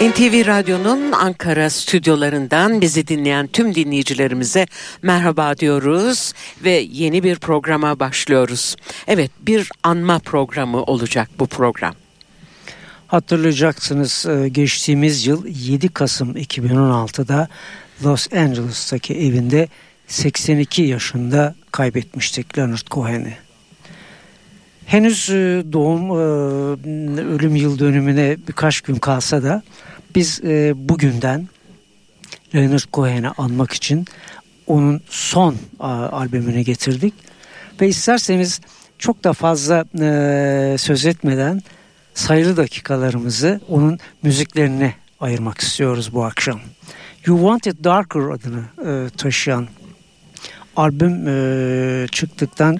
NTV Radyo'nun Ankara stüdyolarından bizi dinleyen tüm dinleyicilerimize merhaba diyoruz ve yeni bir programa başlıyoruz. Evet bir anma programı olacak bu program. Hatırlayacaksınız e, geçtiğimiz yıl 7 Kasım 2016'da Los Angeles'taki evinde 82 yaşında kaybetmiştik Leonard Cohen'i. Henüz e, doğum e, ölüm yıl dönümüne birkaç gün kalsa da biz e, bugünden Leonard Cohen'i anmak için onun son albümünü getirdik. Ve isterseniz çok da fazla söz etmeden sayılı dakikalarımızı onun müziklerine ayırmak istiyoruz bu akşam. You Want It Darker adını taşıyan albüm çıktıktan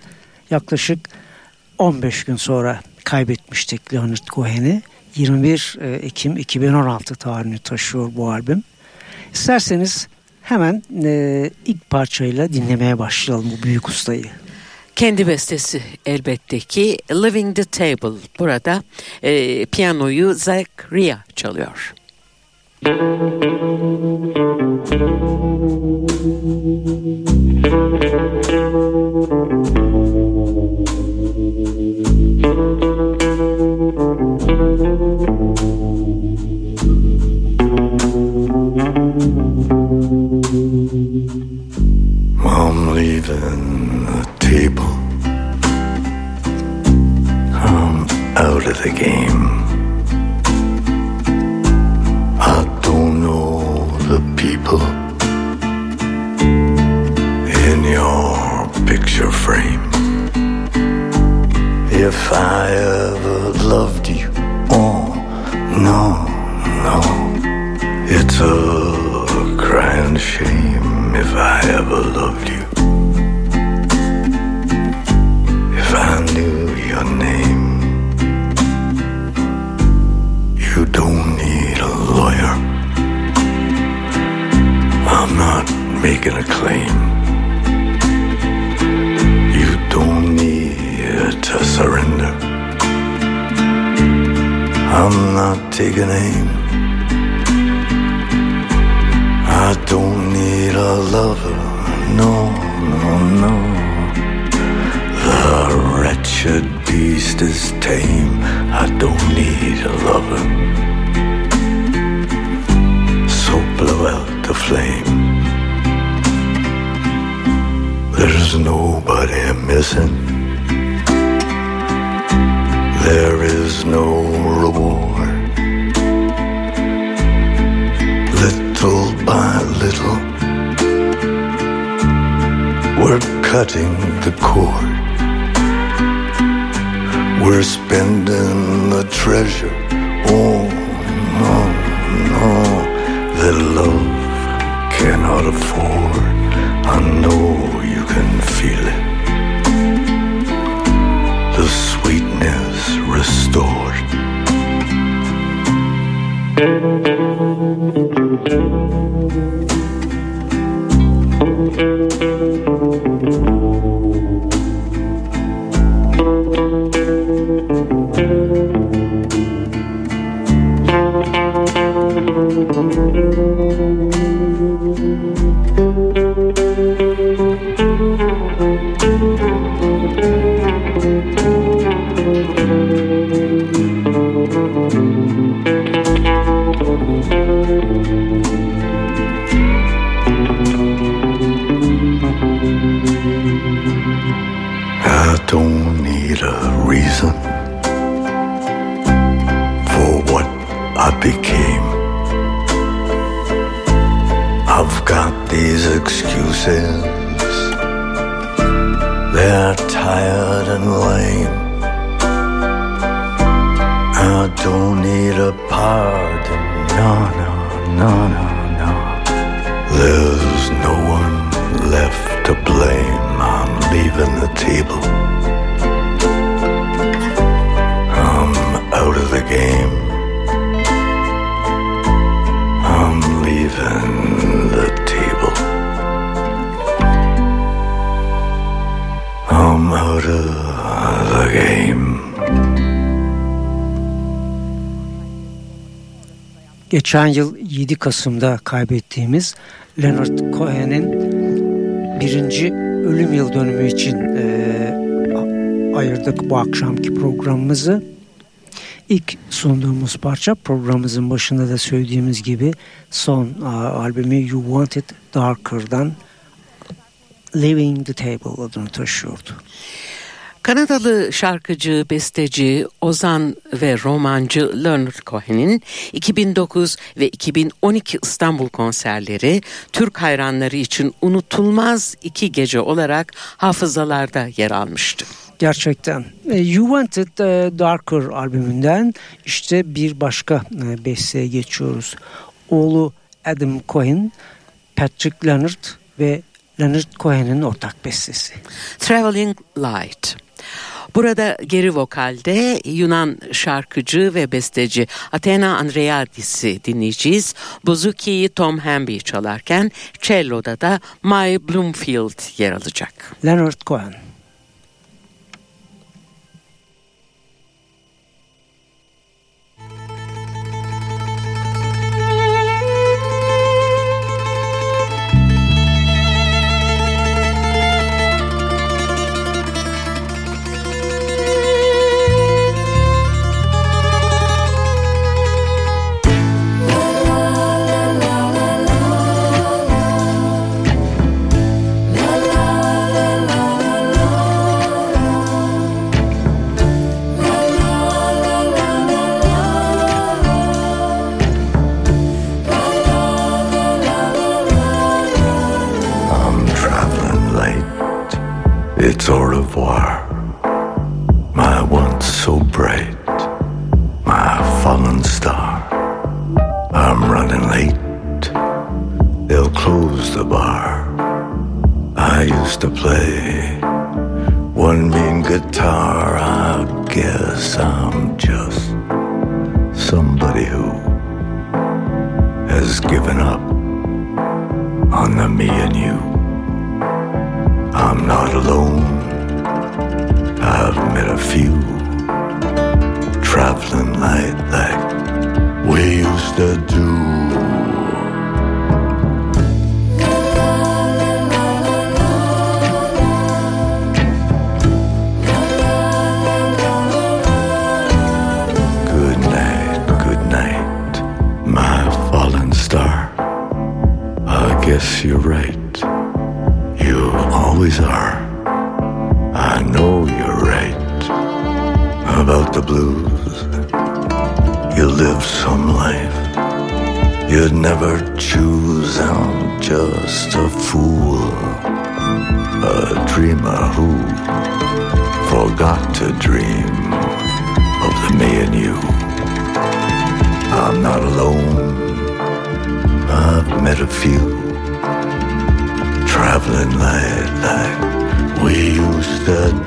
yaklaşık 15 gün sonra kaybetmiştik Leonard Cohen'i. 21 e, Ekim 2016 tarihini taşıyor bu albüm. İsterseniz hemen e, ilk parçayla dinlemeye başlayalım bu büyük ustayı. Kendi bestesi elbette ki Living the Table. Burada e, piyanoyu Zach Ria çalıyor. I'm claim. You don't need to surrender. I'm not taking aim. I don't need a lover, no, no, no. The wretched beast is tame. I don't need a lover. So blow out the flame. There's nobody missing. There is no reward. Little by little, we're cutting the cord. We're spending the treasure. Oh, no, no, that love cannot afford. We're tired and lame. I don't need a pardon. No, no, no, no, no. There's no one left to blame. I'm leaving the table. I'm out of the game. Game. Geçen yıl 7 Kasım'da kaybettiğimiz Leonard Cohen'in birinci ölüm yıl dönümü için e, ayırdık bu akşamki programımızı. İlk sunduğumuz parça programımızın başında da söylediğimiz gibi son a, albümü You Want It Darker'dan Leaving the Table adını taşıyordu. Kanadalı şarkıcı, besteci, ozan ve romancı Leonard Cohen'in 2009 ve 2012 İstanbul konserleri Türk hayranları için unutulmaz iki gece olarak hafızalarda yer almıştı. Gerçekten. E, You Wanted Darker albümünden işte bir başka e, besteye geçiyoruz. Oğlu Adam Cohen, Patrick Leonard ve Leonard Cohen'in ortak bestesi. Traveling Light. Burada geri vokalde Yunan şarkıcı ve besteci Athena Andreadis'i dinleyeceğiz. Bouzouki'yi Tom Hamby çalarken cello'da da My Bloomfield yer alacak. Leonard Cohen.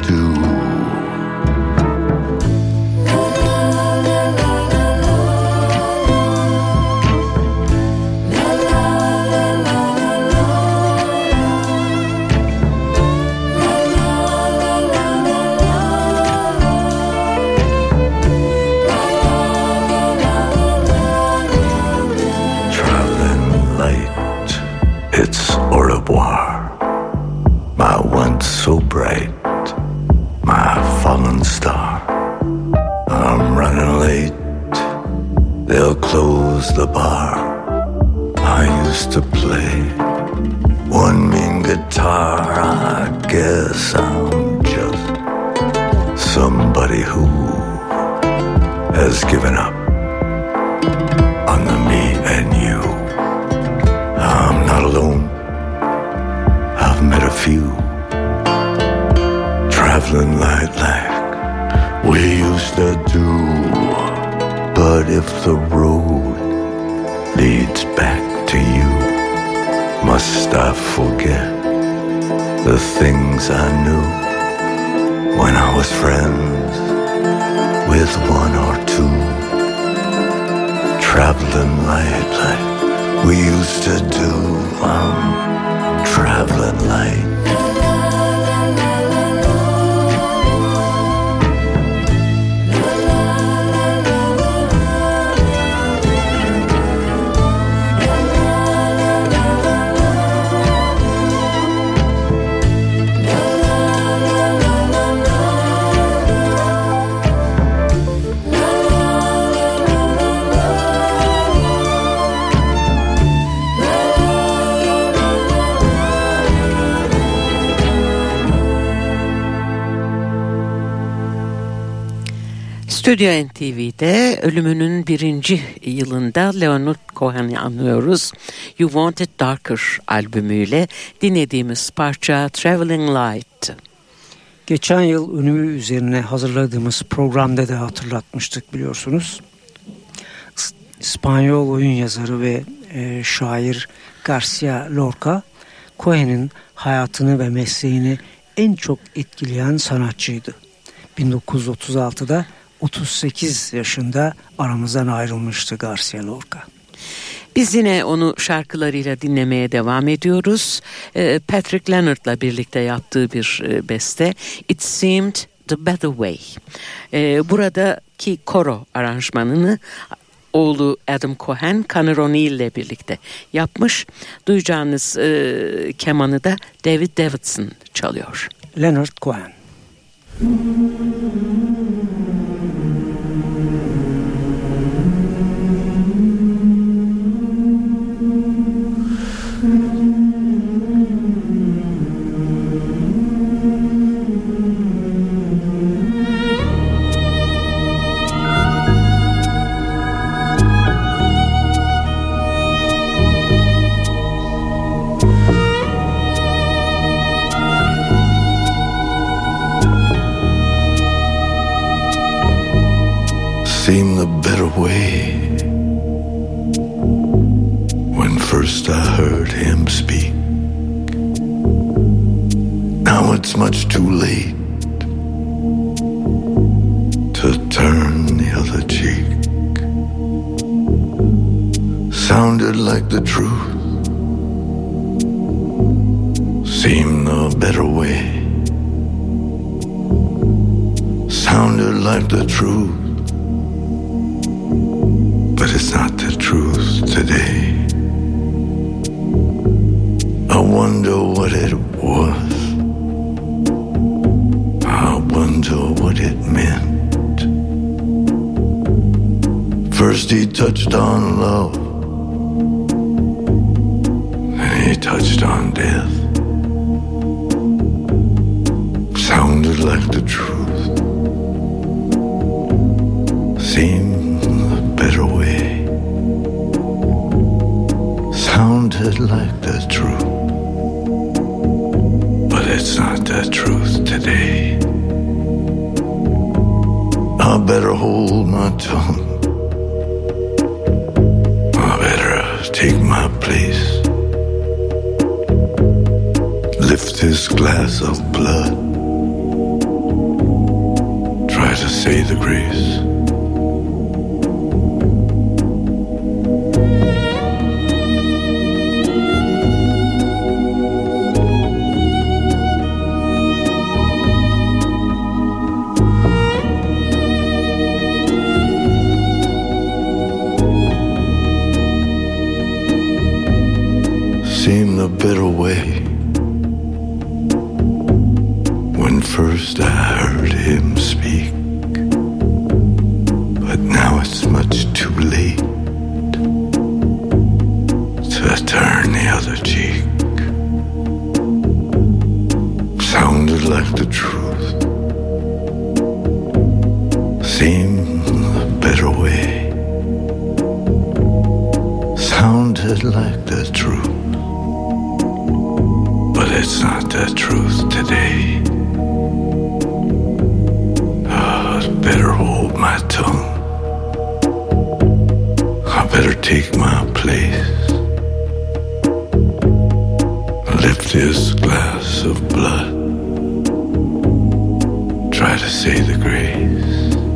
Do. Like we used to do. But if the road leads back to you, must I forget the things I knew? when I was friends with one or two. Traveling light like we used to do. I'm traveling light. Stüdyo NTV'de ölümünün birinci yılında Leonard Cohen'i anlıyoruz. You Want It Darker albümüyle dinlediğimiz parça Traveling Light. Geçen yıl ölümü üzerine hazırladığımız programda da hatırlatmıştık biliyorsunuz. İspanyol oyun yazarı ve e, şair Garcia Lorca, Cohen'in hayatını ve mesleğini en çok etkileyen sanatçıydı. 1936'da 38 yaşında aramızdan ayrılmıştı Garcia Lorca. Biz yine onu şarkılarıyla dinlemeye devam ediyoruz. Ee, Patrick Leonard'la birlikte yaptığı bir e, beste It Seemed the Better Way. Ee, buradaki koro aranjmanını oğlu Adam Cohen, Conor O'Neill ile birlikte yapmış. Duyacağınız e, kemanı da David Davidson çalıyor. Leonard Cohen. The truth but it's not the truth today. I wonder what it was. I wonder what it meant. First he touched on love, then he touched on death. Sounded like the truth. Seemed the better way. Sounded like the truth. But it's not the truth today. I better hold my tongue. I better take my place. Lift this glass of blood. Try to say the grace. Take my place. Lift this glass of blood. Try to say the grace.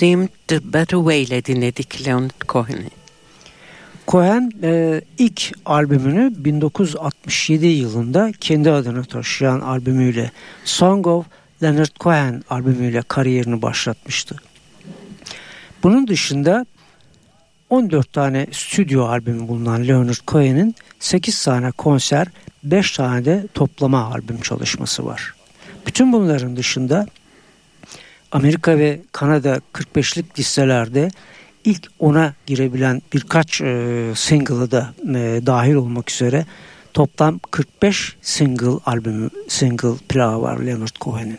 Seemed the Better Way ile dinledik Leonard Cohen'i. Cohen e, ilk albümünü 1967 yılında kendi adını taşıyan albümüyle Song of Leonard Cohen albümüyle kariyerini başlatmıştı. Bunun dışında 14 tane stüdyo albümü bulunan Leonard Cohen'in 8 tane konser, 5 tane de toplama albüm çalışması var. Bütün bunların dışında Amerika ve Kanada 45'lik listelerde ilk ona girebilen birkaç e, single'ı da e, dahil olmak üzere toplam 45 single albümü, single plağı var Leonard Cohen'in.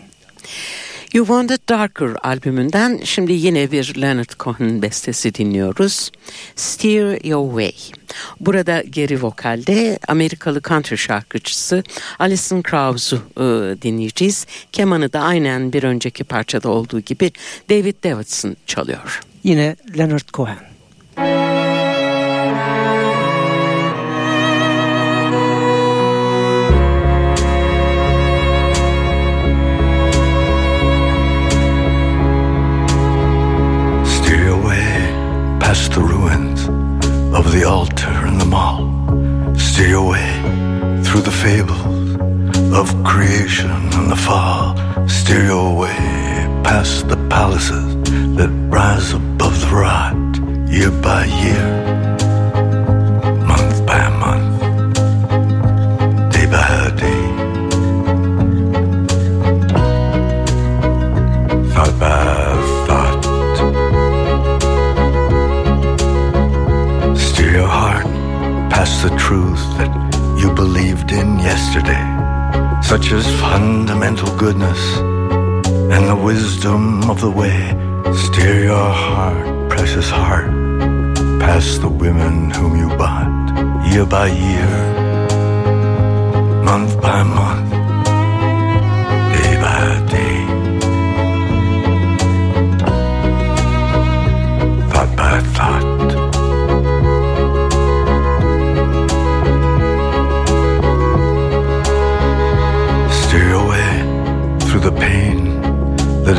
You Want Darker albümünden şimdi yine bir Leonard Cohen bestesi dinliyoruz. Steer Your Way. Burada geri vokalde Amerikalı country şarkıcısı Alison Krause'u e, dinleyeceğiz. Kemanı da aynen bir önceki parçada olduğu gibi David Davidson çalıyor. Yine Leonard Cohen. Steer past the ruins of the altar and the mall. Steer your way through the fables of creation and the fall. Steer your way past the palaces that rise above the rot, year by year, such as fundamental goodness and the wisdom of the way. Steer your heart, precious heart, past the women whom you bought, year by year, month by month,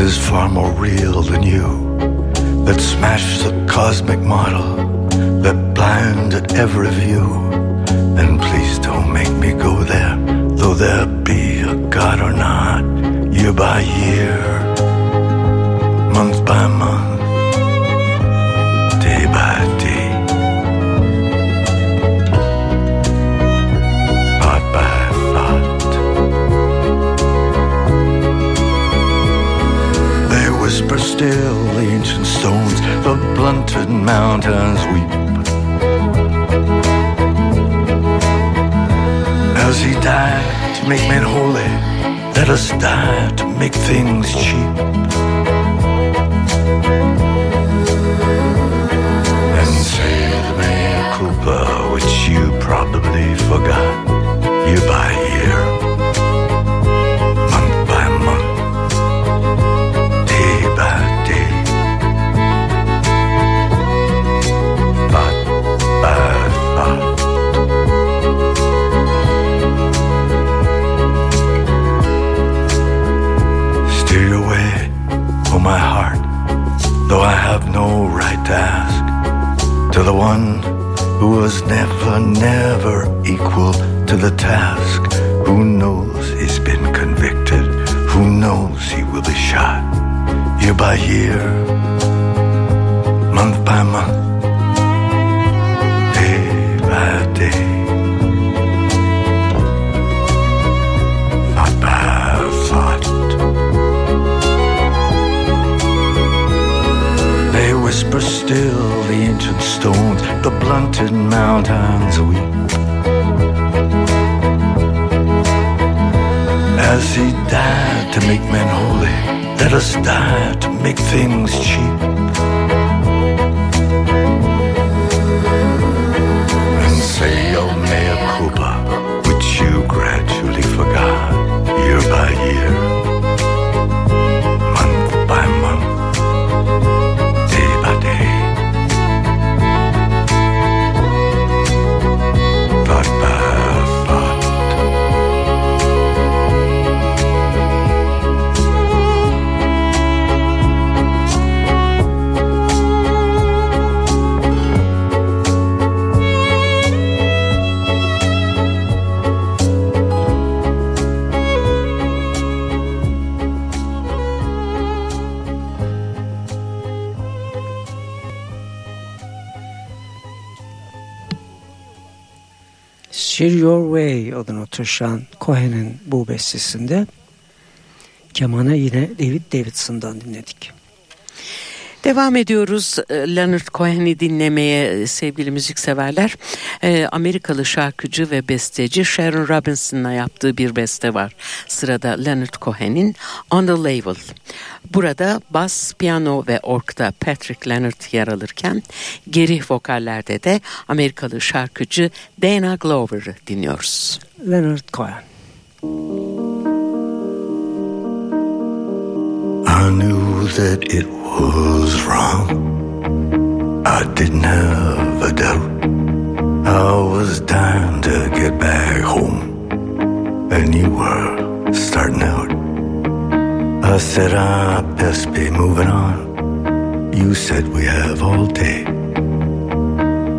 is far more real than you, that smashed the cosmic model, that blinded every view. And please don't make me go there, though there be a God or not, year by year, month by month, die to make things cheap. To the one who was never, never equal to the task, who knows he's been convicted? Who knows he will be shot? Year by year, month by month, day by day. Whisper still, the ancient stones, the blunted mountains weep. As he died to make men holy, let us die to make things cheap. Taşıyan Cohen'in bu bestesinde kemanı yine David Davidson'dan dinledik. Devam ediyoruz e, Leonard Cohen'i dinlemeye e, sevgili müzikseverler. E, Amerikalı şarkıcı ve besteci Sharon Robinson'la yaptığı bir beste var. Sırada Leonard Cohen'in On The Label. Burada bas, piyano ve orkta Patrick Leonard yer alırken geri vokallerde de Amerikalı şarkıcı Dana Glover'ı dinliyoruz. Leonard Cohen. I knew that it was wrong. I didn't have a doubt. I was dying to get back home. And you were starting out. I said I best be moving on. You said we have all day.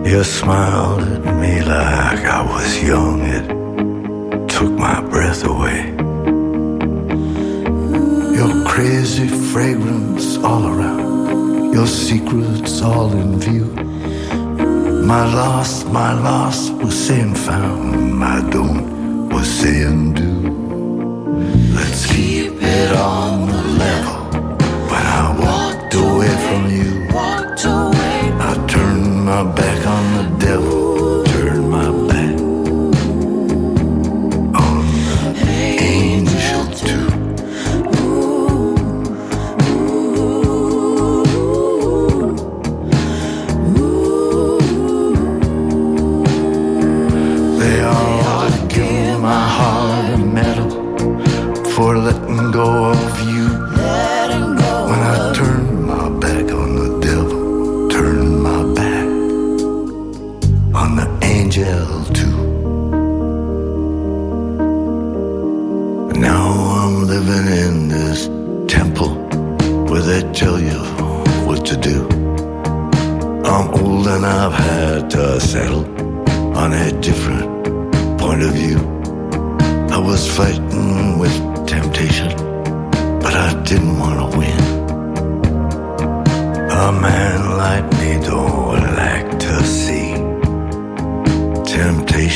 You smiled at me like I was young. It took my breath away. Crazy fragrance all around, your secrets all in view. My loss, my loss was saying found, my don't was saying do. Let's keep it on the level. When I walked away from you, I turned my back on the devil,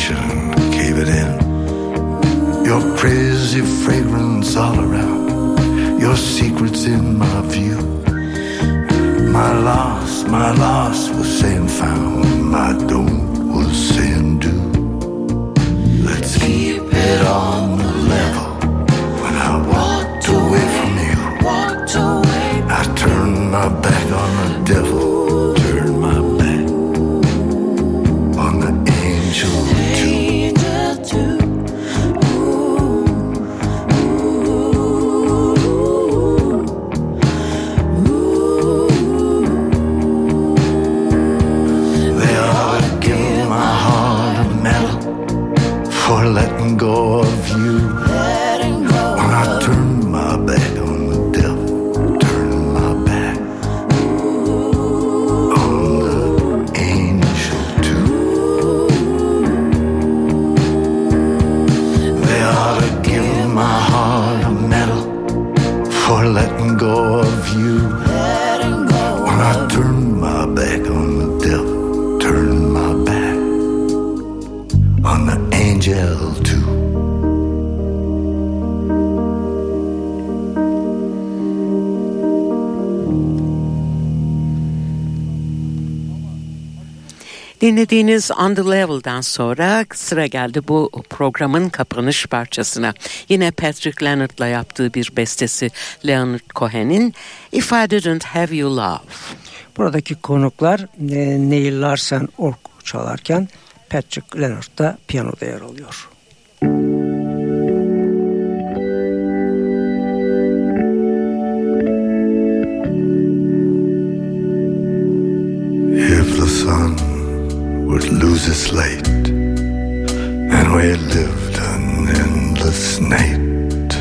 temptation caving in. Your crazy fragrance all around, your secrets in my view. My loss, my loss was saying found, my don't was saying do. Dinlediğiniz On The Level'dan sonra sıra geldi bu programın kapanış parçasına. Yine Patrick Leonard'la yaptığı bir bestesi Leonard Cohen'in If I Didn't Have You Love. Buradaki konuklar e, Neil Larsen org çalarken Patrick Leonard da piyanoda yer alıyor. And we lived an endless night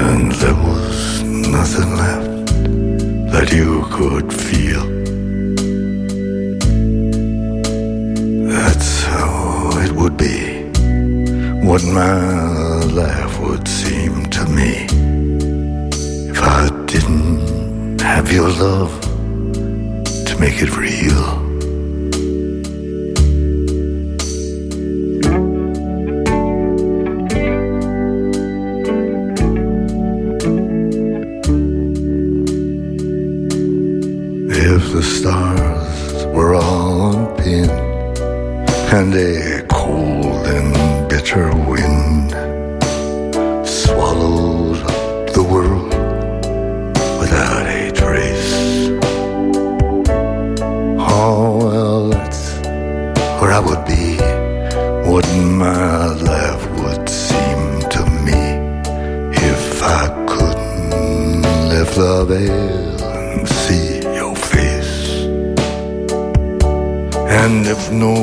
and there was nothing left that you could feel. That's how it would be, what my life would seem to me if I didn't have your love to make it real. What my life would seem to me if I couldn't lift the veil and see your face. And if no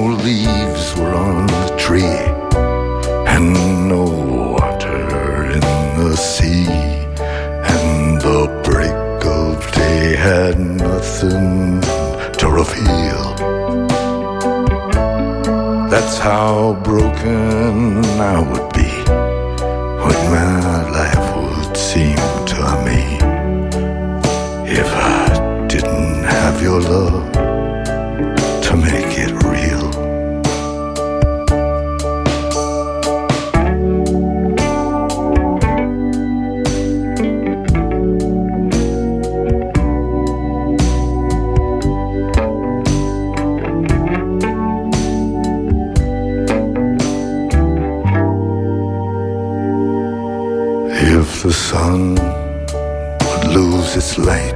If the sun would lose its light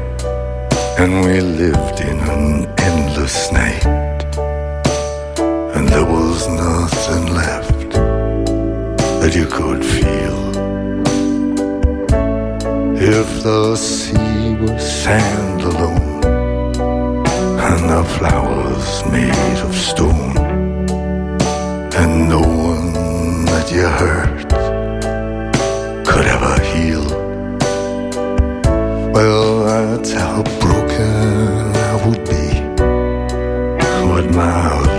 and we lived in an endless night and there was nothing left that you could feel. If the sea was sand alone and the flowers made of stone and no one that you hurt Well, that's how broken I would be. What my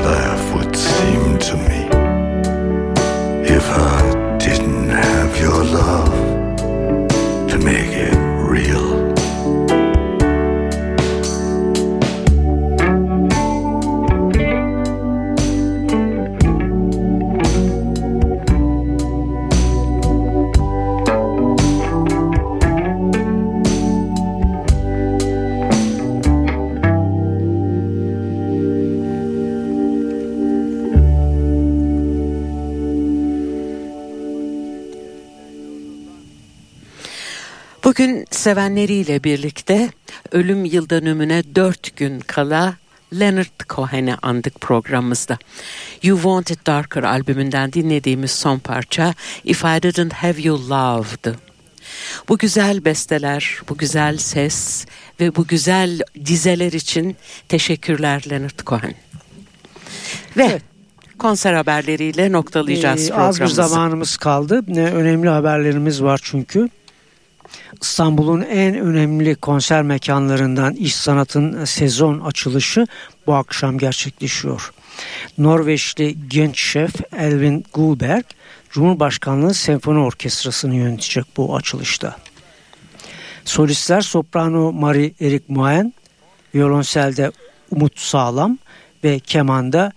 Bugün sevenleriyle birlikte ölüm yıl dönümüne dört gün kala Leonard Cohen'i andık programımızda. You Want It Darker albümünden dinlediğimiz son parça If I Didn't Have You Love'dı. Bu güzel besteler, bu güzel ses ve bu güzel dizeler için teşekkürler Leonard Cohen. Ve Evet. konser haberleriyle noktalayacağız Ee, az bir programımızı. zamanımız kaldı. Ne önemli haberlerimiz var çünkü. İstanbul'un en önemli konser mekanlarından İş Sanat'ın sezon açılışı bu akşam gerçekleşiyor. Norveçli genç şef Elvin Gulberg, Cumhurbaşkanlığı Senfoni Orkestrası'nı yönetecek bu açılışta. Solistler soprano Marie Erik Moen, violonselde Umut Sağlam ve kemanda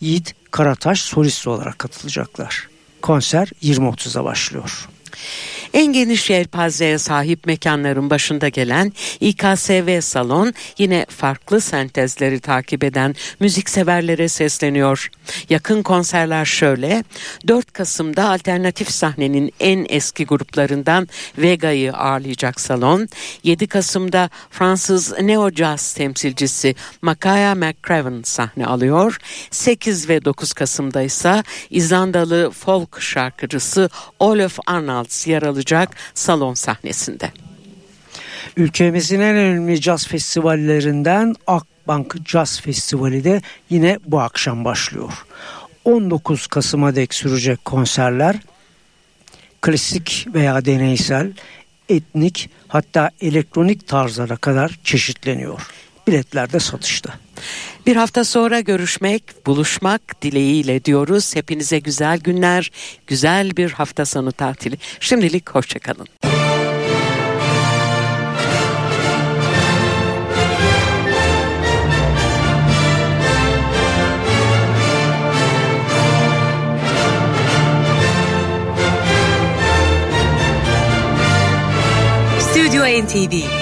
Yiğit Karataş solist olarak katılacaklar. Konser 20.30'da başlıyor. En geniş yelpazeye sahip mekanların başında gelen İKSV Salon yine farklı sentezleri takip eden müzikseverlere sesleniyor. Yakın konserler şöyle. 4 Kasım'da alternatif sahnenin en eski gruplarından Vega'yı ağırlayacak salon. 7 Kasım'da Fransız neo jazz temsilcisi Makaya McCraven sahne alıyor. 8 ve 9 Kasım'da ise İzlandalı folk şarkıcısı Olaf Arnalds yer alacak salon sahnesinde. Ülkemizin en önemli caz festivallerinden Akbank Jazz Festivali de yine bu akşam başlıyor. 19 Kasım'a dek sürecek konserler klasik veya deneysel, etnik hatta elektronik tarzlara kadar çeşitleniyor. Biletler de satışta. Bir hafta sonra görüşmek, buluşmak dileğiyle diyoruz. Hepinize güzel günler, güzel bir hafta sonu tatili. Şimdilik hoşçakalın. Stüdyo NTV